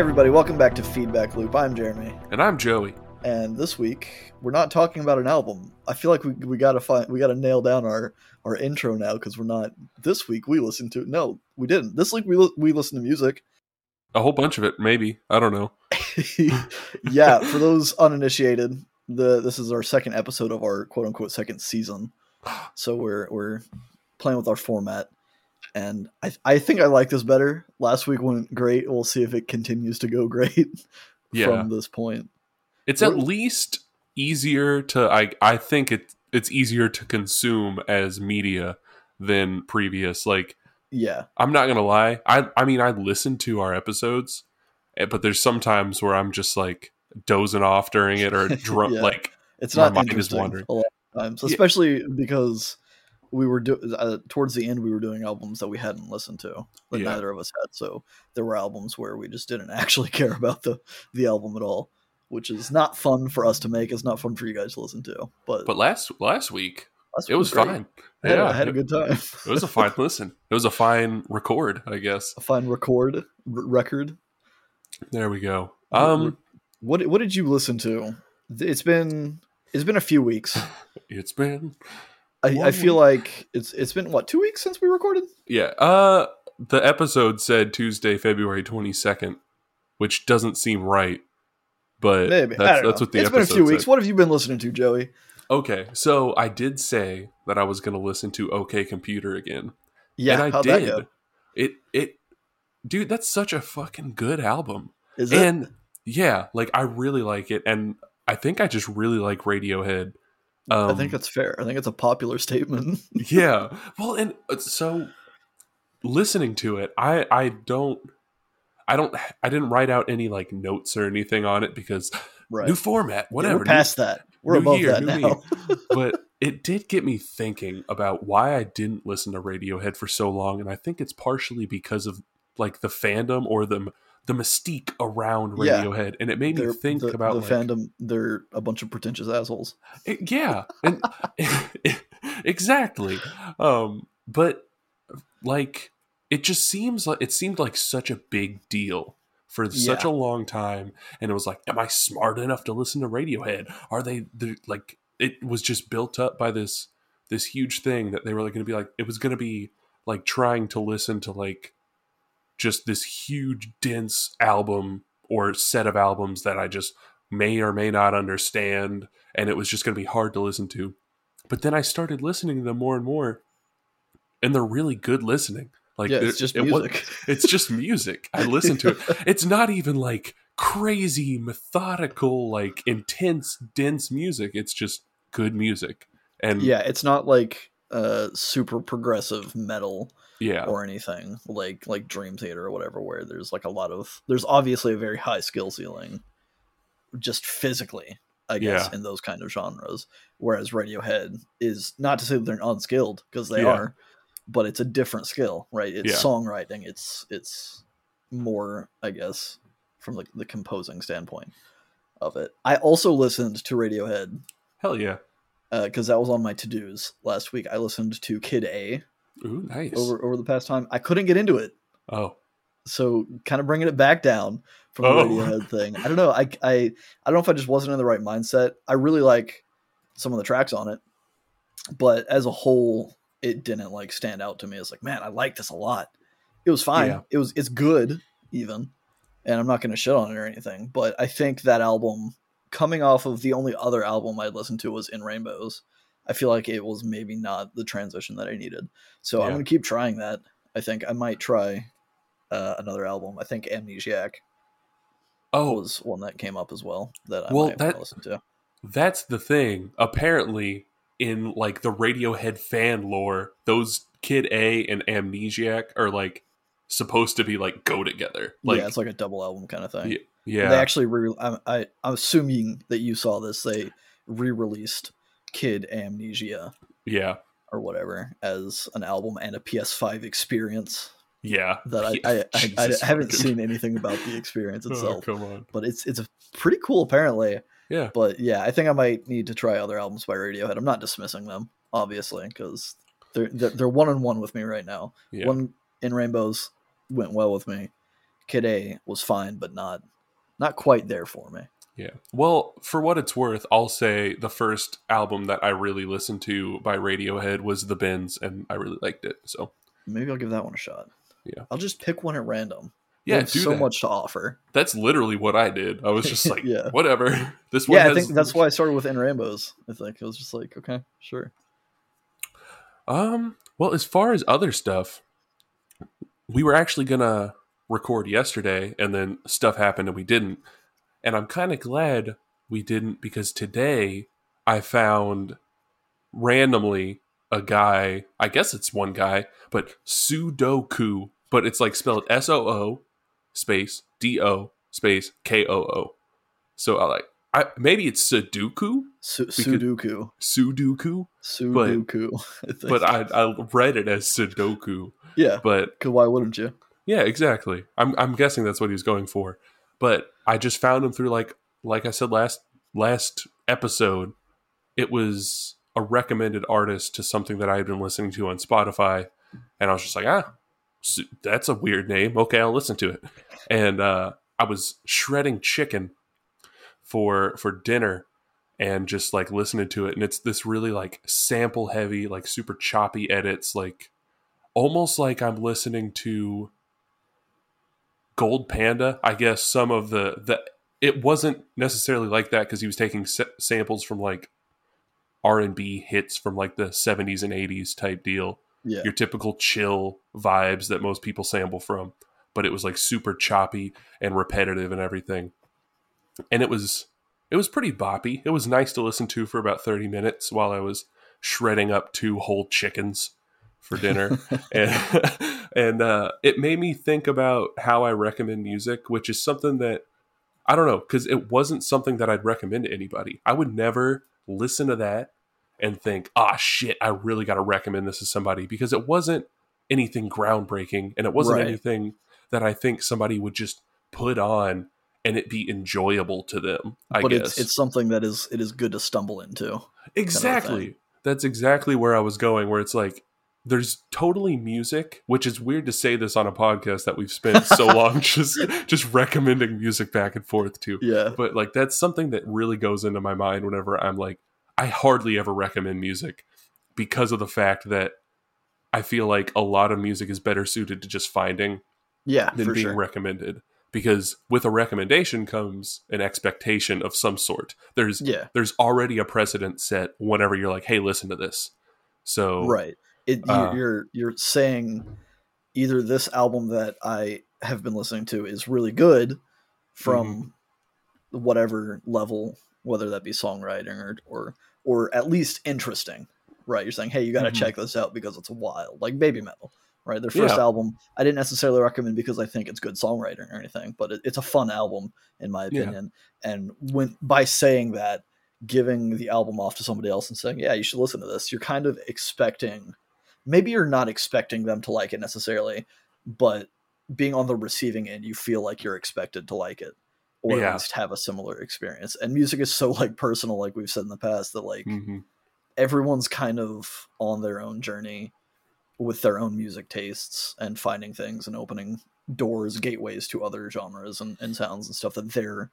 Everybody, welcome back to Feedback Loop. I'm Jeremy, And I'm Joey. and this week we're not talking about an album. I feel like we, we gotta find we gotta nail down our our intro now because we're not. This week we listened to no, we didn't. This week we li- we listened to music. A whole bunch of it, maybe. I don't know. yeah, for those uninitiated, the this is our second episode of our quote unquote second season. So we're we're playing with our format, and I I think I like this better. Last week went great. We'll see if it continues to go great Yeah. from this point. It's at least easier to I I think it it's easier to consume as media than previous. Like Yeah, I'm not gonna lie. I I mean I listen to our episodes, eh, but there's sometimes where I'm just like dozing off during it or dr- Yeah. like it's not mind is wandering. a lot of times, Yeah. especially because we were do- uh, towards the end we were doing albums that we hadn't listened to that Yeah. neither of us had. So there were albums where we just didn't actually care about the the album at all, which is not fun for us to make. It's not fun for you guys to listen to. But, but last last week last it week was great. fine. I had, Yeah, I had a good time. it was a fine listen. It was a fine record, I guess. a fine record r- record. There we go. Um What what did you listen to? It's been it's been a few weeks. it's been I, I feel like it's it's been what two weeks since we recorded. Yeah. Uh the episode said Tuesday, February 22nd, which doesn't seem right. But Maybe that's that's what the It's been a few weeks. said. What have you been listening to, Joey? Okay. So I did say that I was going to listen to OK Computer again. Yeah, and I how'd that did. go? It it dude, that's such a fucking good album. Is it? And yeah, like I really like it and I think I just really like Radiohead. Um, I think that's fair. I think it's a popular statement. yeah well and uh, so listening to it i i don't i don't i didn't write out any like notes or anything on it because right. new format Yeah, whatever we're past that. We're new above year, that new now. but it did get me thinking about why i didn't listen to radiohead for so long and i think it's partially because of like the fandom or the the mystique around Yeah. radiohead and it made me They're- think the, about the like, fandom. They're a bunch of pretentious assholes. It- yeah, and exactly. Um, but like, it just seems like it seemed like such a big deal for such a long time, and it was like, am I smart enough to listen to Radiohead? Are they like? It was just built up by this this huge thing that they were like going to be like. It was going to be like trying to listen to like just this huge dense album or set of albums that I just may or may not understand and it was just going to be hard to listen to. But then I started listening to them more and more, and they're really good listening. Like yeah, it's just it music. it's just music. I listen to it. It's not even like crazy, methodical, like intense, dense music. It's just good music. And yeah, it's not like uh super progressive metal yeah, or anything like like Dream Theater or whatever, where there's like a lot of there's obviously a very high skill ceiling, just physically, I guess, Yeah. in those kind of genres. Whereas Radiohead is not to say that they're unskilled because they Yeah. are, but it's a different skill, right? It's Yeah. songwriting. It's it's more, I guess, from the, the composing standpoint of it. I also listened to Radiohead hell yeah. Uh, because that was on my to dos last week. I listened to Kid A Ooh, nice. over over the past time. I couldn't get into it, oh, so kind of bringing it back down from the Oh. Radiohead thing. I don't know. I I I don't know if I just wasn't in the right mindset. I really like some of the tracks on it, but as a whole, it didn't like stand out to me. It's like, man, I like this a lot. It was fine. Yeah. It was it's good even, and I'm not going to shit on it or anything. But I think that album, coming off of the only other album I'd listened to was In Rainbows. I feel like it was maybe not the transition that I needed. So I'm going to keep trying that. I think I might try uh, another album. I think Amnesiac oh, was one that came up as well that I Well, might that- listen to. That's the thing. Apparently, in like the Radiohead fan lore, those Kid A and Amnesiac are like supposed to be like go together. Like yeah, it's like a double album kind of thing. yeah, yeah, They actually re- I, I I'm assuming that you saw this. They re-released Kid A Mnesia yeah, or whatever as an album and a PS5 experience yeah. that I I, I, I, haven't seen anything about the experience Oh, itself. come on. but it's it's a pretty cool apparently. Yeah, But yeah, I think I might need to try other albums by Radiohead. I'm not dismissing them, obviously, because they're, they're they're one on one with me right now. yeah. One in Rainbows went well with me. Kid A was fine, but not not quite there for me. Yeah. Well, for what it's worth, I'll say the first album that I really listened to by Radiohead was The Bends, and I really liked it. So Maybe I'll give that one a shot. Yeah. I'll just pick one at random. yeah, have so that. much to offer. That's literally what I did. I was just like, Yeah. whatever. This one. Yeah, I think that's why I started with In Rainbows. I think it was just like, okay, sure. Um. Well, as far as other stuff, we were actually gonna record yesterday, and then stuff happened, and we didn't. And I'm kind of glad we didn't because today I found randomly a guy. I guess it's one guy, but Sudoku, but it's like spelled S O O space D O space K O O. So I like. I, maybe it's Sudoku, Su- Sudoku. Sudoku, Sudoku. I but I, I read it as Sudoku. yeah, But why wouldn't you? yeah, exactly. I'm I'm guessing that's what he's going for. But I just found him through like like I said last last episode. It was a recommended artist to something that I had been listening to on Spotify, and I was just like, ah, that's a weird name. Okay, I'll listen to it. And uh, I was shredding chicken for for dinner and just like listening to it and it's this really like sample heavy like super choppy edits like almost like i'm listening to gold panda i guess some of the the it wasn't necessarily like that because he was taking sa- samples from like r&b hits from like the 70s and 80s type deal Yeah, your typical chill vibes that most people sample from, but it was like super choppy and repetitive and everything. And it was it was pretty boppy. It was nice to listen to for about 30 minutes while I was shredding up two whole chickens for dinner. and and uh, it made me think about how I recommend music, which is something that I don't know, because it wasn't something that I'd recommend to anybody. I would never listen to that and think, ah, shit, I really got to recommend this to somebody because it wasn't anything groundbreaking and it wasn't Right. anything that I think somebody would just put on and it be enjoyable to them. I but guess it's it's something that is it is good to stumble into. exactly. That's exactly where I was going. Where it's like there's totally music, which is weird to say this on a podcast that we've spent so long just just recommending music back and forth to Yeah, but like that's something that really goes into my mind whenever I'm like I hardly ever recommend music because of the fact that I feel like a lot of music is better suited to just finding yeah, than being sure. recommended because with a recommendation comes an expectation of some sort. There's yeah, there's already a precedent set whenever you're like, "Hey, listen to this." So right. It you- Uh, you're you're saying either this album that I have been listening to is really good from Mm-hmm. whatever level, whether that be songwriting or or or at least interesting. Right, you're saying, hey, you got to Mhm. check this out because it's wild, like Babymetal. Right, their first Yeah. album, I didn't necessarily recommend because I think it's good songwriting or anything, but it, it's a fun album in my Yeah. opinion. And when by saying that, giving the album off to somebody else and saying, "Yeah, you should listen to this," you're kind of expecting. Maybe you're not expecting them to like it necessarily, but being on the receiving end, you feel like you're expected to like it, or Yeah. at least have a similar experience. And music is so like personal, like we've said in the past, that like mhm. everyone's kind of on their own journey with their own music tastes and finding things and opening doors, gateways to other genres and, and sounds and stuff that they're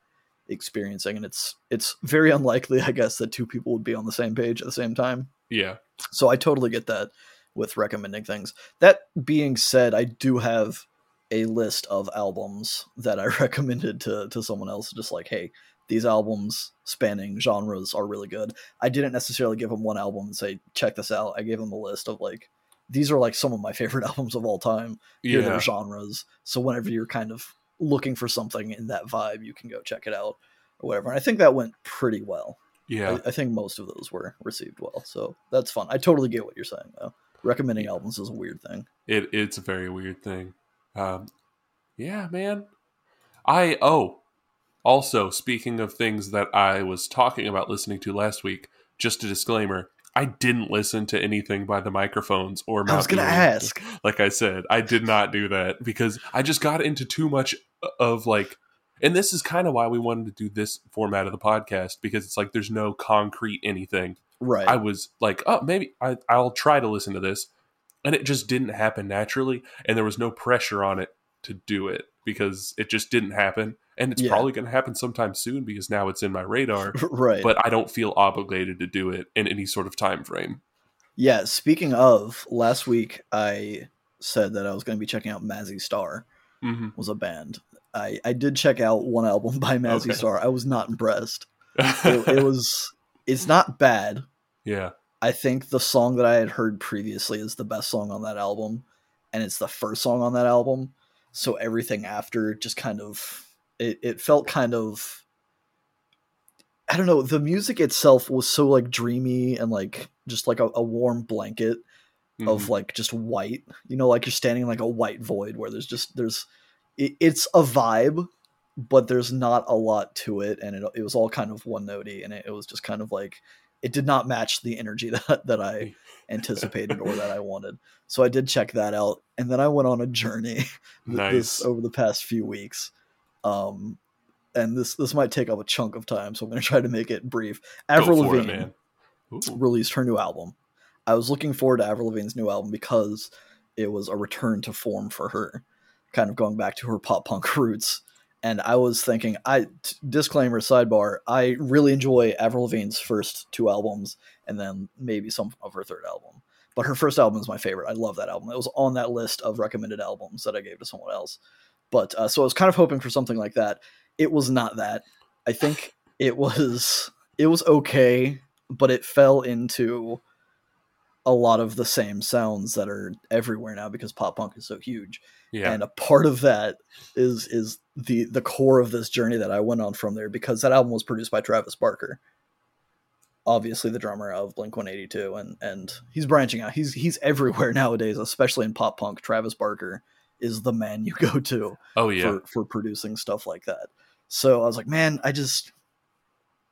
experiencing. And it's it's very unlikely, I guess, that two people would be on the same page at the same time. yeah, So I totally get that with recommending things. That being said, I do have a list of albums that I recommended to to someone else, just like, hey, these albums spanning genres are really good. I didn't necessarily give them one album and say, check this out. I gave them a list of like, these are like some of my favorite albums of all time. Here are yeah, their genres. So whenever you're kind of looking for something in that vibe, you can go check it out or whatever. And I think that went pretty well. yeah. I, I think most of those were received well, so that's fun. I totally get what you're saying though. Recommending albums is a weird thing. It it's a very weird thing. Um, yeah, man. I oh, also speaking of things that I was talking about listening to last week. Just a disclaimer: I didn't listen to anything by the microphones or. I was gonna ask. Like I said, I did not do that because I just got into too much of like. And this is kind of why we wanted to do this format of the podcast because it's like there's no concrete anything. Right. I was like, oh, maybe I, I'll try to listen to this. And it just didn't happen naturally. And there was no pressure on it to do it. because it just didn't happen, and it's Yeah. probably going to happen sometime soon because now it's in my radar. right. But I don't feel obligated to do it in any sort of time frame. yeah. Speaking of, last week I said that I was going to be checking out Mazzy Star hmm was a band. I I did check out one album by Mazzy Okay. Star. I was not impressed. It, it was. It's not bad. yeah, I think the song that I had heard previously is the best song on that album, and it's the first song on that album. So everything after just kind of it, it felt kind of I don't know, the music itself was so like dreamy and like just like a, a warm blanket of Mhm. like just white. You know, like you're standing in like a white void where there's just there's it, it's a vibe, but there's not a lot to it, and it, it was all kind of one notey, and it, it was just kind of like it did not match the energy that that I anticipated or that I wanted. So I did check that out, and then I went on a journey Nice. this over the past few weeks. Um, and this this might take up a chunk of time, so I'm going to try to make it brief. Avril for it, Lavigne released her new album. I was looking forward to Avril Lavigne's new album because it was a return to form for her, kind of going back to her pop punk roots. And I was thinking, I t- disclaimer sidebar, I really enjoy Avril Lavigne's first two albums, and then maybe some of her third album. But her first album is my favorite. I love that album. It was on that list of recommended albums that I gave to someone else. But uh, so I was kind of hoping for something like that. It was not that. I think it was it was okay, but it fell into a lot of the same sounds that are everywhere now because pop punk is so huge. Yeah, And a part of that is is the the core of this journey that I went on from there because that album was produced by Travis Barker. Obviously the drummer of Blink 182 and and he's branching out. He's he's everywhere nowadays, especially in pop punk. Travis Barker is the man you go to oh yeah, for for producing stuff like that. So I was like, man, I just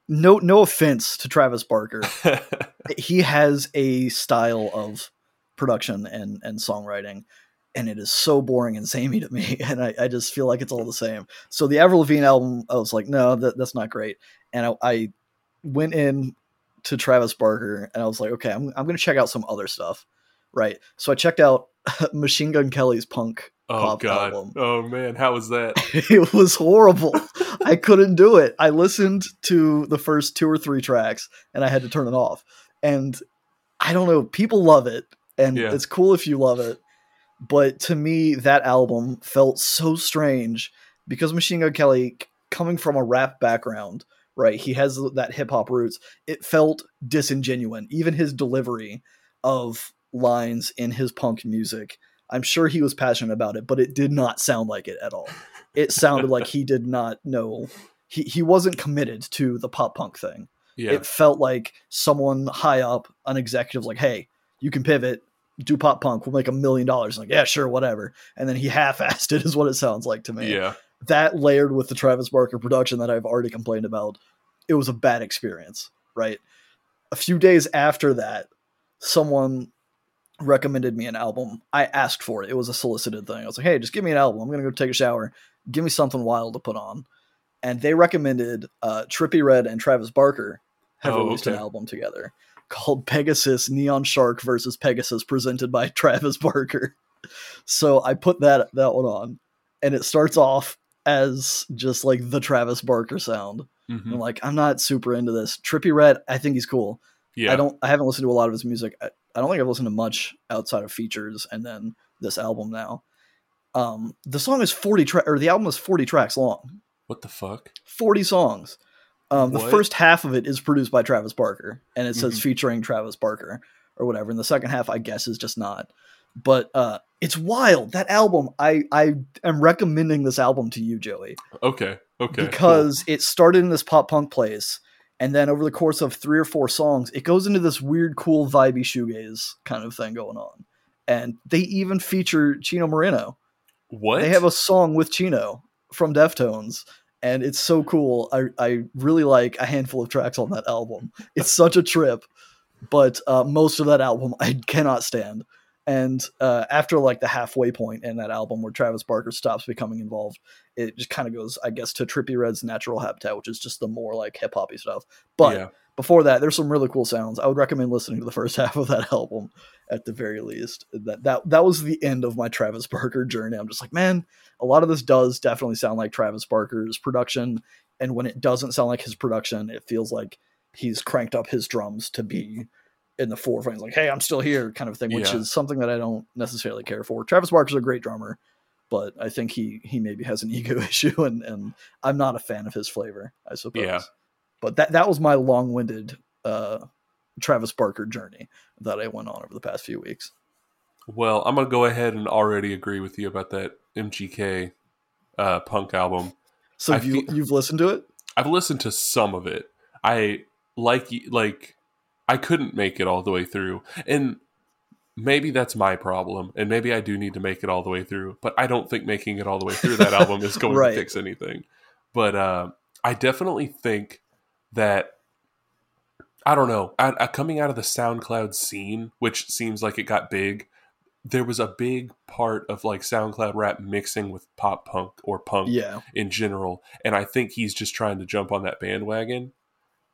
no no offense to Travis Barker. he has a style of production and and songwriting and it is so boring and samey to me and I, I just feel like it's all the same. So the avril lavigne album i was like no that, that's not great. And I, I went in to travis barker and i was like okay i'm, I'm going to check out some other stuff right? So i checked out machine gun kelly's punk oh pop god, album. oh man, how was that? it was horrible. I couldn't do it. I listened to the first two or three tracks and i had to turn it off. And i don't know people love it and Yeah. it's cool if you love it but to me that album felt so strange because machine gun kelly coming from a rap background right he has that hip-hop roots it felt disingenuous. even his delivery of lines in his punk music. I'm sure he was passionate about it but it did not sound like it at all. It sounded like he did not know he, he wasn't committed to the pop punk thing. Yeah, it felt like someone high up an executive like hey you can pivot do pop punk we'll make a million dollars. Like yeah sure whatever. And then he half-assed it is what it sounds like to me. Yeah, that layered with the travis barker production that i've already complained about it was a bad experience right? A few days after that someone recommended me an album. I asked for it. It was a solicited thing. I was like hey just give me an album. I'm gonna go take a shower. Give me something wild to put on. And they recommended uh, Trippie Redd and travis barker have Oh, released an album together called pegasus neon shark versus pegasus presented by travis barker so i put that that one on and it starts off as just like the travis barker sound mhm, I'm like i'm not super into this Trippie Redd i think he's cool yeah. I don't. I haven't listened to a lot of his music. I, I don't think I've listened to much outside of features and then this album now. Um, the song is forty track or the album is forty tracks long. What the fuck? Forty songs. Um, the first half of it is produced by Travis Barker, and it says Mhm. featuring Travis Barker or whatever. And the second half, I guess, is just not. But uh, it's wild. That album, I I am recommending this album to you, Joey Okay, okay. cool. because it started in this pop punk place and then over the course of three or four songs it goes into this weird cool vibey shoegaze kind of thing going on and they even feature chino moreno what? they have a song with chino from deftones and it's so cool. I, I really like a handful of tracks on that album. It's such a trip but uh, most of that album i cannot stand. And uh, after like the halfway point in that album where travis barker stops becoming involved it just kind of goes i guess to Trippie Redd's natural habitat which is just the more like hip-hoppy stuff. But yeah, before that, there's some really cool sounds. I would recommend listening to the first half of that album at the very least. That that that was the end of my Travis Barker journey. I'm just like, man, a lot of this does definitely sound like Travis Barker's production, and when it doesn't sound like his production, it feels like he's cranked up his drums to be in the forefront. He's like, hey, I'm still here, kind of thing, which Yeah. is something that I don't necessarily care for. Travis Barker's a great drummer, but I think he he maybe has an ego issue, and and I'm not a fan of his flavor. I suppose. Yeah. But that that was my long winded uh, Travis Barker journey that I went on over the past few weeks. Well, I'm gonna go ahead and already agree with you about that MGK uh, punk album. So I have you feel- you've listened to it? I've listened to some of it. I like like I couldn't make it all the way through, and maybe that's my problem, and maybe I do need to make it all the way through. But I don't think making it all the way through that album is going Right. to fix anything. But uh, I definitely think that I don't know. I, I, coming out of the SoundCloud scene, which seems like it got big, there was a big part of like SoundCloud rap mixing with pop punk or punk Yeah, in general, and I think he's just trying to jump on that bandwagon,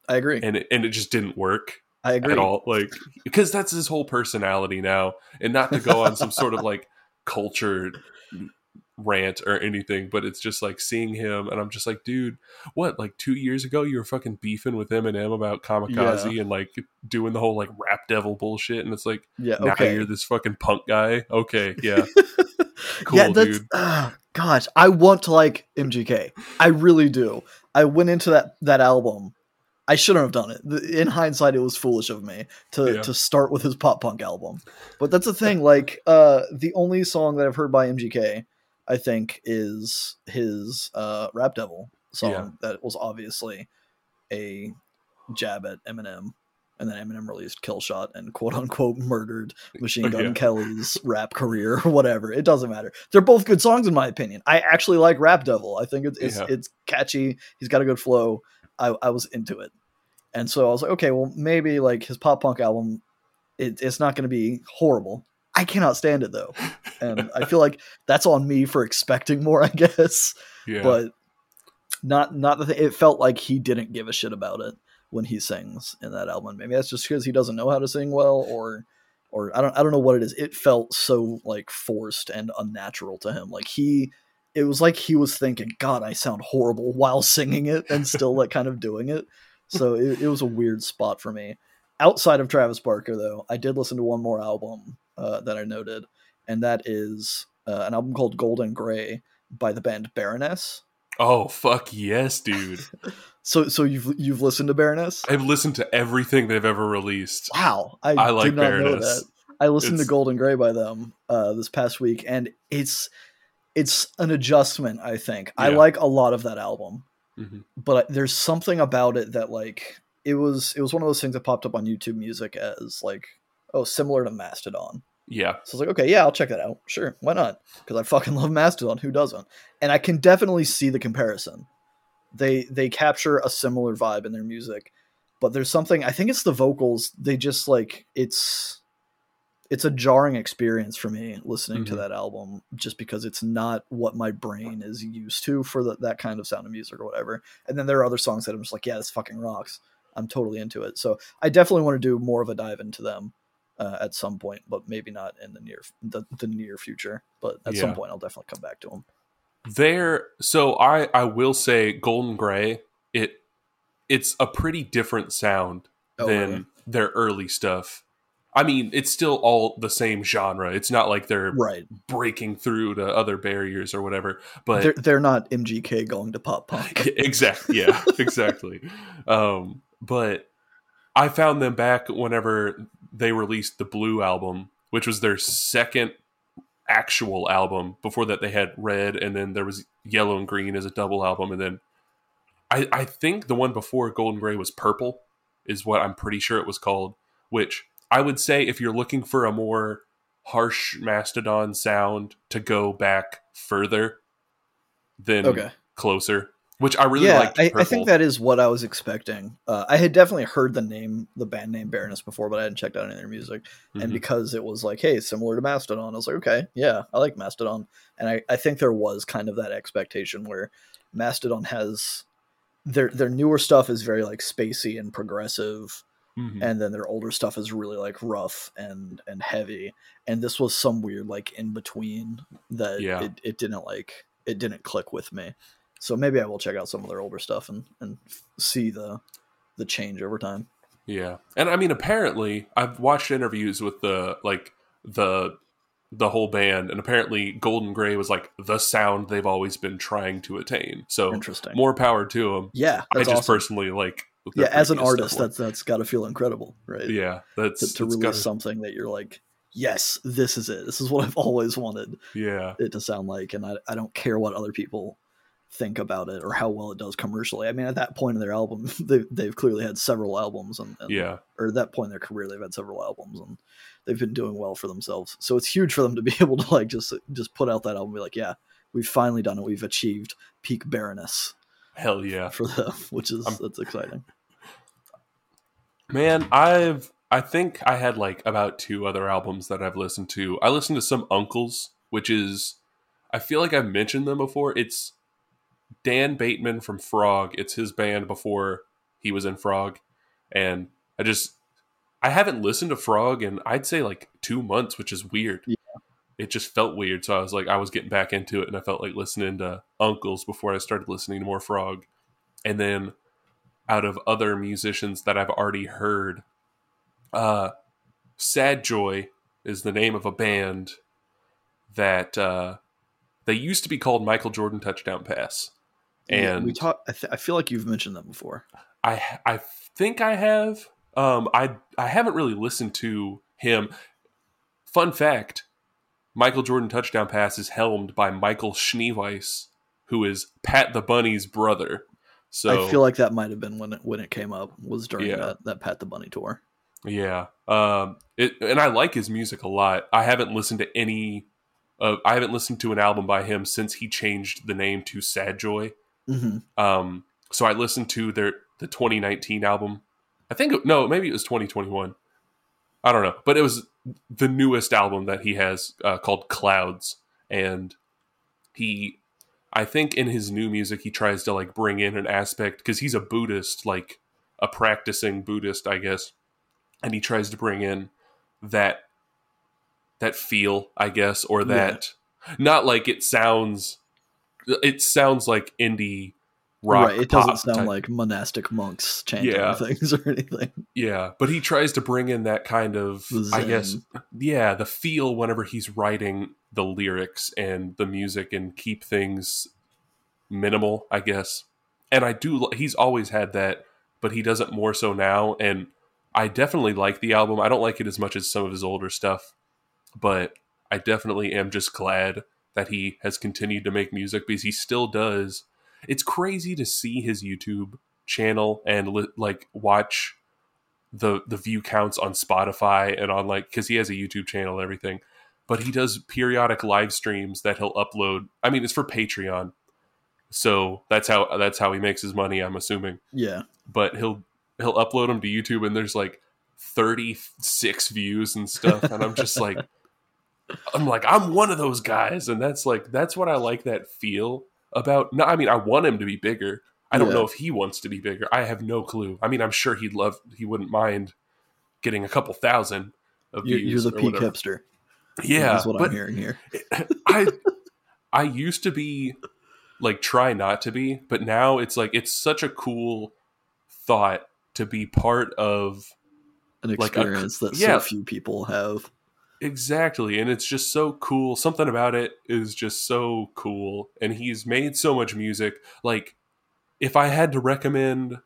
I agree. and it, and it just didn't work I agree. at all. Like because that's his whole personality now, and not to go on some sort of like culture rant or anything, but it's just like seeing him, and I'm just like, dude, what? Like two years ago, you were fucking beefing with Eminem about Kamikaze and like doing the whole like rap devil bullshit, and it's like Yeah. now Okay. you're this fucking punk guy. Okay, yeah, cool, yeah, dude. ah, gosh, I want to like MGK. I really do. I went into that that album. I shouldn't have done it. In hindsight, it was foolish of me to Yeah. to start with his pop punk album. But that's the thing. Like, uh, the only song that I've heard by MGK, I think, is his uh, "Rap Devil" song. Yeah. That was obviously a jab at Eminem. And then Eminem released Kill Shot and quote unquote murdered Machine Gun Yeah. Kelly's rap career or whatever. It doesn't matter. They're both good songs in my opinion. I actually like Rap Devil. I think it's it's, Yeah. it's catchy. He's got a good flow. I, I was into it. And so I was like, okay, well maybe like his pop punk album, it, it's not going to be horrible. I cannot stand it though, and I feel like that's on me for expecting more. I guess Yeah, but not not the thing. It felt like he didn't give a shit about it when he sings in that album. Maybe that's just because he doesn't know how to sing well, or or I don't I don't know what it is. It felt so like forced and unnatural to him. Like he, it was like he was thinking, "God, I sound horrible" while singing it and still like kind of doing it. So it, it was a weird spot for me. Outside of Travis Barker, though, I did listen to one more album uh, that I noted, and that is uh, an album called Gold & Grey by the band Baroness. Oh fuck yes, dude! So, so you've you've listened to Baroness? I've listened to everything they've ever released. Wow, I, I like did not know Baroness. that. I listened It's- to Gold & Grey by them uh, this past week, and it's it's an adjustment. I think I like a lot of that album, Mhm. but there's something about it that like it was it was one of those things that popped up on YouTube Music as like oh similar to Mastodon. Yeah, So I was like, okay, yeah, I'll check that out. Sure, why not? Because I fucking love Mastodon. Who doesn't? And I can definitely see the comparison. They they capture a similar vibe in their music, but there's something. I think it's the vocals. They just like it's it's a jarring experience for me listening to Mhm. that album, just because it's not what my brain is used to for the, that kind of sound of music or whatever. And then there are other songs that I'm just like, yeah, this fucking rocks. I'm totally into it. So I definitely want to do more of a dive into them uh, at some point, but maybe not in the near the, the near future. But at some point, I'll definitely come back to them. there. So I I will say Gold & Grey. It it's a pretty different sound Oh, than really? their early stuff. I mean, it's still all the same genre. It's not like they're Right? breaking through to other barriers or whatever. But they're they're not MGK going to pop punk. exactly yeah exactly um but i found them back whenever they released the blue album which was their second actual album before that they had red and then there was yellow and green as a double album and then i i think the one before Gold & Grey was purple is what i'm pretty sure it was called which i would say if you're looking for a more harsh mastodon sound to go back further than Okay. closer, which I really yeah, liked. I, I think that is what I was expecting. Uh, I had definitely heard the name, the band name Baroness before, but I hadn't checked out any of their music. And Mhm. because it was like, hey, similar to Mastodon, I was like, okay, yeah, I like Mastodon. And I, I think there was kind of that expectation where Mastodon has their their newer stuff is very like spacey and progressive Mhm. and then their older stuff is really like rough and and heavy and this was some weird like in between that Yeah. it, it didn't like it didn't click with me so maybe i will check out some of their older stuff and and see the the change over time Yeah, and I mean, apparently, I've watched interviews with the like the the whole band, and apparently, Gold & Grey was like the sound they've always been trying to attain. So interesting more power to them. yeah I just awesome. personally like. yeah as an artist that's that's got to feel incredible right yeah, that's to, to it's release gotta- something that you're like yes this is it this is what i've always wanted yeah, it to sound like and I, I don't care what other people think about it or how well it does commercially i mean at that point in their album they, they've clearly had several albums and, and yeah, or at that point in their career they've had several albums and they've been doing well for themselves so it's huge for them to be able to like just just put out that album and be like yeah we've finally done it we've achieved peak baroness hell yeah. for them which is I'm- that's exciting Man, I've I think I had like about two other albums that I've listened to. I listened to some Uncles, which is I feel like I've mentioned them before. It's Dan Bateman from Frog. It's his band before he was in Frog. And I just I haven't listened to Frog in I'd say like 2 months, which is weird. Yeah. It just felt weird, so I was like I was getting back into it and I felt like listening to Uncles before I started listening to more Frog. And then out of other musicians that I've already heard. Uh, Sad Joy is the name of a band that uh, they used to be called Michael Jordan Touchdown Pass, and we talk I, th- I feel like you've mentioned them before I I think I have. Um, I I haven't really listened to him. Fun fact: Michael Jordan Touchdown Pass is helmed by Michael Schneeweiss, who is Pat the Bunny's brother. So i feel like that might have been when it when it came up was during Yeah. that, that pat the bunny tour Yeah. Um it and I like his music a lot. I haven't listened to any uh, I haven't listened to an album by him since he changed the name to Sad Joy. Hmm Um so I listened to their the 2019 album. I think no, maybe it was 2021. I don't know, but it was the newest album that he has uh, called Clouds and he I think in his new music he tries to like bring in an aspect cuz he's a Buddhist like a practicing Buddhist, I guess. And he tries to bring in that that feel, I guess, or Yeah. that not like it sounds it sounds like indie rock. right it doesn't sound type- like monastic monks chanting Yeah. things or anything Yeah, but he tries to bring in that kind of I guess yeah, the feel whenever he's writing the lyrics and the music and keep things minimal, I guess. And I do he's always had that, but he does it more so now and I definitely like the album. I don't like it as much as some of his older stuff, but I definitely am just glad that he has continued to make music because he still does. It's crazy to see his YouTube channel and li- like watch the the view counts on Spotify and on like because he has a YouTube channel and everything, but he does periodic live streams that he'll upload. I mean, it's for Patreon, so that's how that's how he makes his money. I'm assuming, yeah but he'll he'll upload them to YouTube and there's like 36 views and stuff, and I'm just like. I'm like I'm one of those guys, and that's like that's what I like that feel about. No, I mean I want him to be bigger. I don't Yeah. know if he wants to be bigger. I have no clue. I mean I'm sure he'd love he wouldn't mind getting a couple thousand of you're, you're the peak whatever. hipster Yeah, is what but i'm hearing here I I used to be like try not to be, but now it's like it's such a cool thought to be part of an like a- experience that yeah. so few people have Exactly. And it's just so cool. Something about it is just so cool. And he's made so much music. Like, if I had to recommend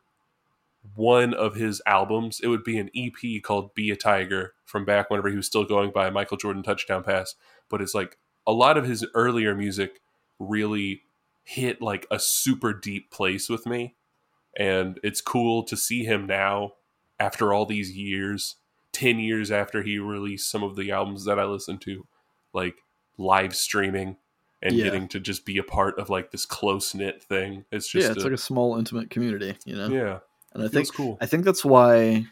one of his albums, it would be an EP called Be a Tiger from back whenever he was still going by Michael Jordan Touchdown Pass. But it's like a lot of his earlier music really hit like a super deep place with me. And it's cool to see him now after all these years 10 years after he released some of the albums that I listened to, like live streaming and Yeah. getting to just be a part of like this close knit thing. It's just yeah it's a- like a small intimate community you know yeah, and i think cool. i think that's why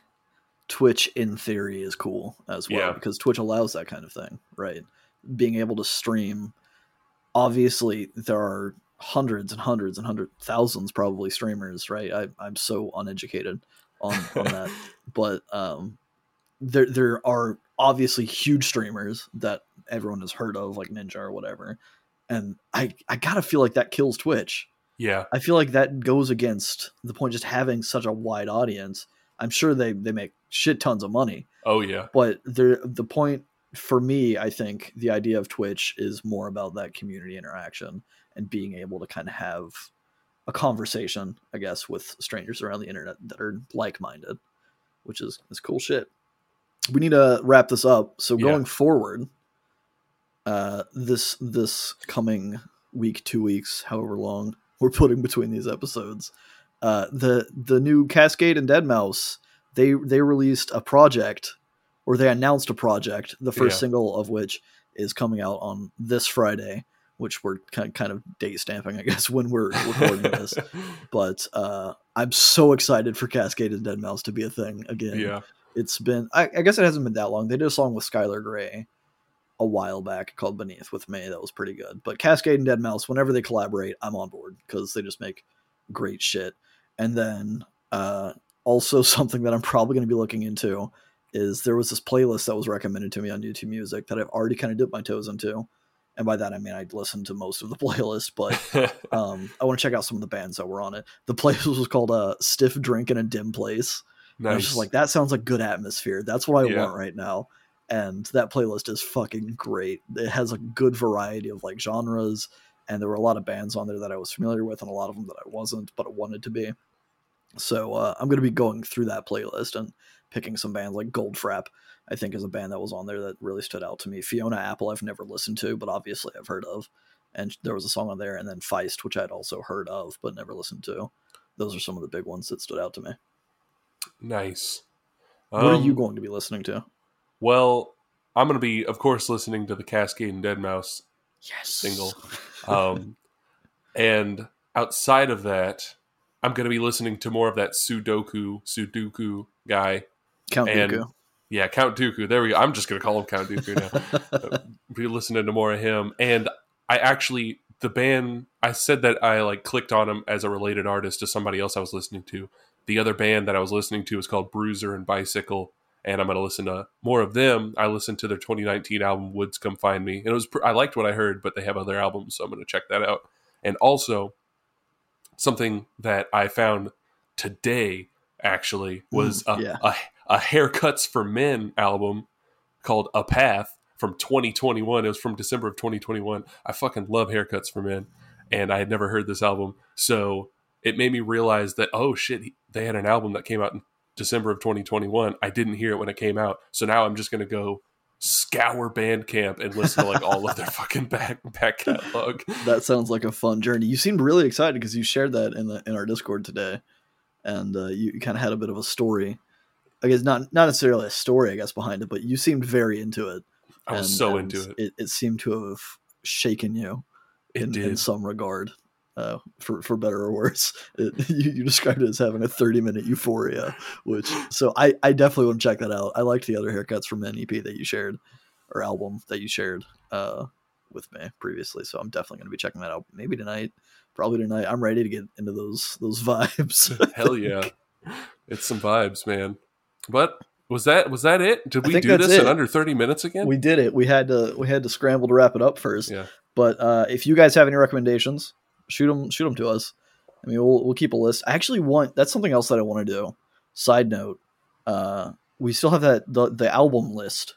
twitch in theory is cool as well Yeah. because twitch allows that kind of thing right being able to stream obviously there are hundreds and hundreds and hundred thousands probably streamers, right? I, I'm so uneducated on on that, but um, there there are obviously huge streamers that everyone has heard of, like Ninja or whatever, and I I gotta feel like that kills Twitch. Yeah. I feel like that goes against the point just having such a wide audience. I'm sure they they make shit tons of money, Oh yeah. but the the point for me, I think the idea of Twitch is more about that community interaction and being able to kind of have a conversation, I guess, with strangers around the internet that are like minded, which is is cool shit. We need to wrap this up. So Yeah. going forward, uh, this this coming week, two weeks, however long we're putting between these episodes, uh, the the new Kaskade and deadmau5 they they released a project or they announced a project, the first Yeah. single of which is coming out on this Friday, which we're kind kind of date stamping, I guess, when we're recording this. But uh, I'm so excited for Kaskade and deadmau5 to be a thing again. yeah. It's been, I, I guess it hasn't been that long. They did a song with Skylar Grey a while back called Beneath with Me. That was pretty good. But Kaskade and deadmau5, whenever they collaborate, I'm on board because they just make great shit. And then uh, also something that I'm probably going to be looking into is there was this playlist that was recommended to me on YouTube Music that I've already kind of dipped my toes into. And by that I mean I'd listened to most of the playlist, but um, I want to check out some of the bands that were on it. The playlist was called uh, "Stiff Drink in a Dim Place." And I was just like, that sounds like good atmosphere. That's what I Yeah. want right now. And that playlist is fucking great. It has a good variety of like genres, and there were a lot of bands on there that I was familiar with, and a lot of them that I wasn't, but I wanted to be. So uh, I'm going to be going through that playlist and picking some bands like Goldfrapp. I think is a band that was on there that really stood out to me. Fiona Apple I've never listened to, but obviously I've heard of. And there was a song on there, and then Feist, which I'd also heard of but never listened to. Those are some of the big ones that stood out to me. Nice. What are Um, you going to be listening to? Well, I'm going to be, of course, listening to the Kaskade and deadmau5 Yes. single. Um, and outside of that, I'm going to be listening to more of that Sudoku Sudoku guy. Count and- Dooku. Yeah, Count Dooku. There we go. I'm just going to call him Count Dooku now. be listening to more of him. And I actually, the band, I said that I like clicked on him as a related artist to somebody else I was listening to. The other band that I was listening to is called Bruiser and Bicycle. And I'm going to listen to more of them. I listened to their 2019 album Woods Come Find Me, and it was pr- I liked what I heard, but they have other albums, so I'm going to check that out. And also, something that I found today actually was Mm, a, yeah. a, a Haircuts for Men album called A Path from 2021. It was from December of 2021. I fucking love Haircuts for Men, and I had never heard this album. So it made me realize that, oh shit, they had an album that came out in December of 2021. I didn't hear it when it came out. So now I'm just going to go scour Bandcamp and listen to like all of their fucking back back catalog. That sounds like a fun journey. You seemed really excited because you shared that in the in our Discord today, and uh, you, kind of had a bit of a story. I guess not not necessarily a story, I guess, behind it, but you seemed very into it. I was and- so and into it. it. It seemed to have shaken you in, in some regard, uh, for for better or worse. It, you, you described it as having a thirty minute euphoria, which so I I definitely want to check that out. I liked the other Haircuts for Men EP that you shared, or album that you shared uh, with me previously. So I'm definitely going to be checking that out. Maybe tonight, probably tonight. I'm ready to get into those those vibes. Hell yeah. It's some vibes, man. But was that was that it? Did we do this in under 30 minutes again? we did it. We had to we had to scramble to wrap it up first. yeah. But uh, if you guys have any recommendations, shoot them shoot them to us. I mean, we'll we'll keep a list. I actually want that's something else that I want to do. Side note, uh, we still have that the the album list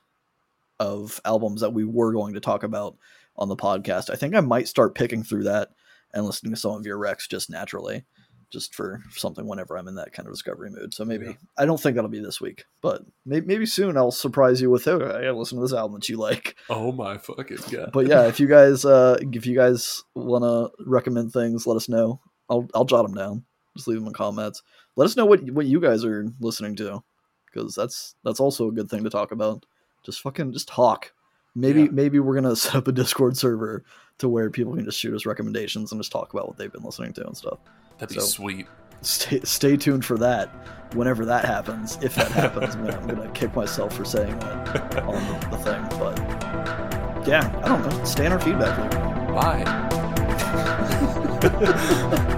of albums that we were going to talk about on the podcast. I think I might start picking through that and listening to some of your recs just naturally, just for something whenever I'm in that kind of discovery mood. So maybe Yeah. I don't think that'll be this week, but maybe, maybe soon I'll surprise you with, oh, I gotta listen to this album that you like Oh my fucking god. but yeah, if you guys uh, if you guys want to recommend things, let us know. I'll I'll jot them down. Just leave them in comments. Let us know what what you guys are listening to, because that's that's also a good thing to talk about. Just fucking just talk. Maybe Yeah. maybe we're gonna set up a Discord server to where people can just shoot us recommendations and just talk about what they've been listening to and stuff. That'd be so- sweet. Stay stay tuned for that. Whenever that happens, if that happens, I'm, I'm gonna kick myself for saying that on the, the thing. But yeah, I don't know. Stay in our feedback loop. Bye.